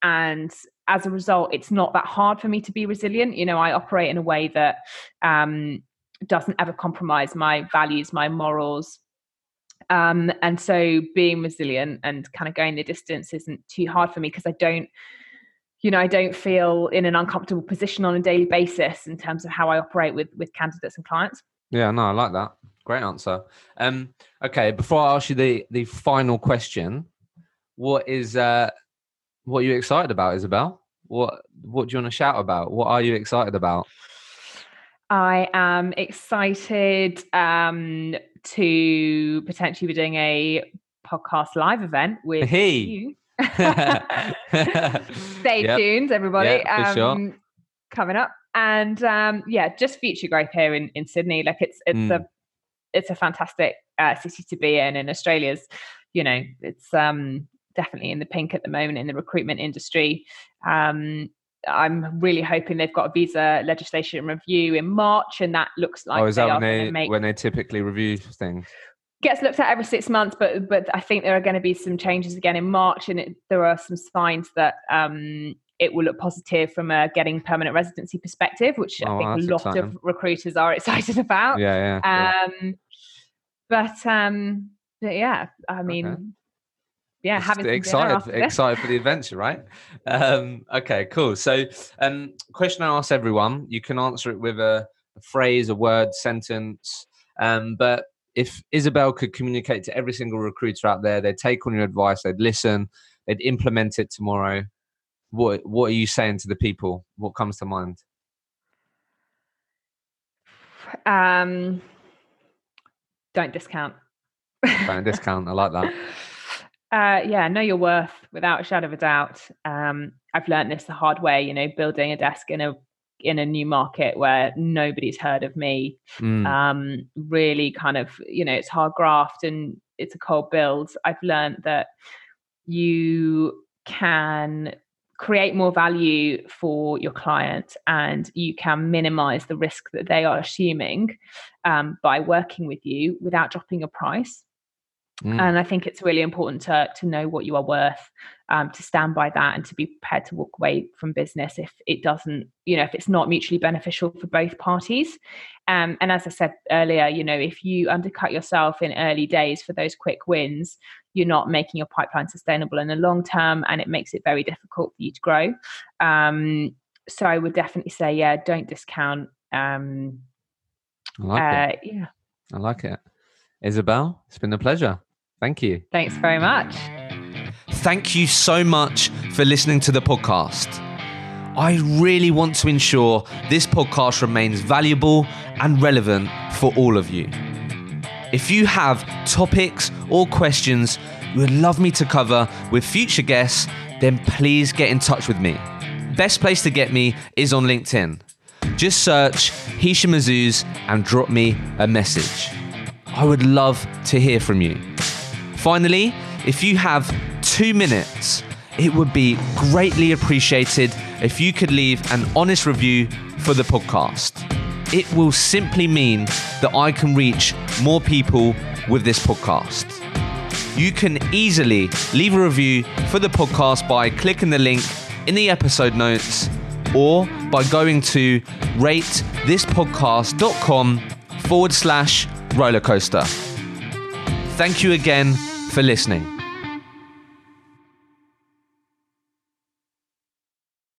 and as a result it's not that hard for me to be resilient you know i operate in a way that um, doesn't ever compromise my values my morals um, and so being resilient and kind of going the distance isn't too hard for me because i don't you know i don't feel in an uncomfortable position on a daily basis in terms of how i operate with with candidates and clients
yeah no i like that great answer um okay before i ask you the the final question what is uh what are you excited about, Isobel? What What do you want to shout about? What are you excited about?
I am excited um, to potentially be doing a podcast live event with hey. you. Stay yep. tuned, everybody.
Yep, um, sure.
Coming up. and um, yeah, just future growth here in, in Sydney. Like it's it's mm. a it's a fantastic uh, city to be in, and Australia's, you know, it's um, definitely in the pink at the moment in the recruitment industry. Um, I'm really hoping they've got a visa legislation review in March, and that looks like
oh, is that when they make... when they typically review things?
Gets looked at every six months, but but I think there are going to be some changes again in March, and it, there are some signs that um, it will look positive from a getting permanent residency perspective, which oh, I think a lot exciting. of recruiters are excited about.
Yeah, yeah.
Um, but um, but yeah, I mean. Yeah, Just having
excited, excited for the adventure, right? Um, okay, cool. So, um, question I ask everyone, you can answer it with a, a phrase, a word, sentence. Um, but if Isobel could communicate to every single recruiter out there, they'd take on your advice, they'd listen, they'd implement it tomorrow what what are you saying to the people? What comes to mind?
Um, don't discount.
don't discount. I like that.
Uh, yeah, know your worth without a shadow of a doubt. Um, I've learned this the hard way. You know, building a desk in a in a new market where nobody's heard of me. Mm. Um, really, kind of, you know, it's hard graft and it's a cold build. I've learned that you can create more value for your client and you can minimize the risk that they are assuming um, by working with you without dropping your price Mm. And I think it's really important to to know what you are worth, um, to stand by that, and to be prepared to walk away from business if it doesn't, you know, if it's not mutually beneficial for both parties. Um, and as I said earlier, you know, if you undercut yourself in early days for those quick wins, you're not making your pipeline sustainable in the long term, and it makes it very difficult for you to grow. Um, so I would definitely say, yeah, don't discount. Um,
I like uh, it. Yeah, I like it. Isobel, it's been a pleasure. Thank you.
Thanks very much.
Thank you so much for listening to the podcast. I really want to ensure this podcast remains valuable and relevant for all of you. If you have topics or questions you would love me to cover with future guests, then please get in touch with me. Best place to get me is on LinkedIn. Just search Hisham Azuz and drop me a message. I would love to hear from you. Finally, if you have two minutes, it would be greatly appreciated if you could leave an honest review for the podcast. It will simply mean that I can reach more people with this podcast. You can easily leave a review for the podcast by clicking the link in the episode notes or by going to ratethispodcast.com forward slash rollercoaster. Thank you again for listening.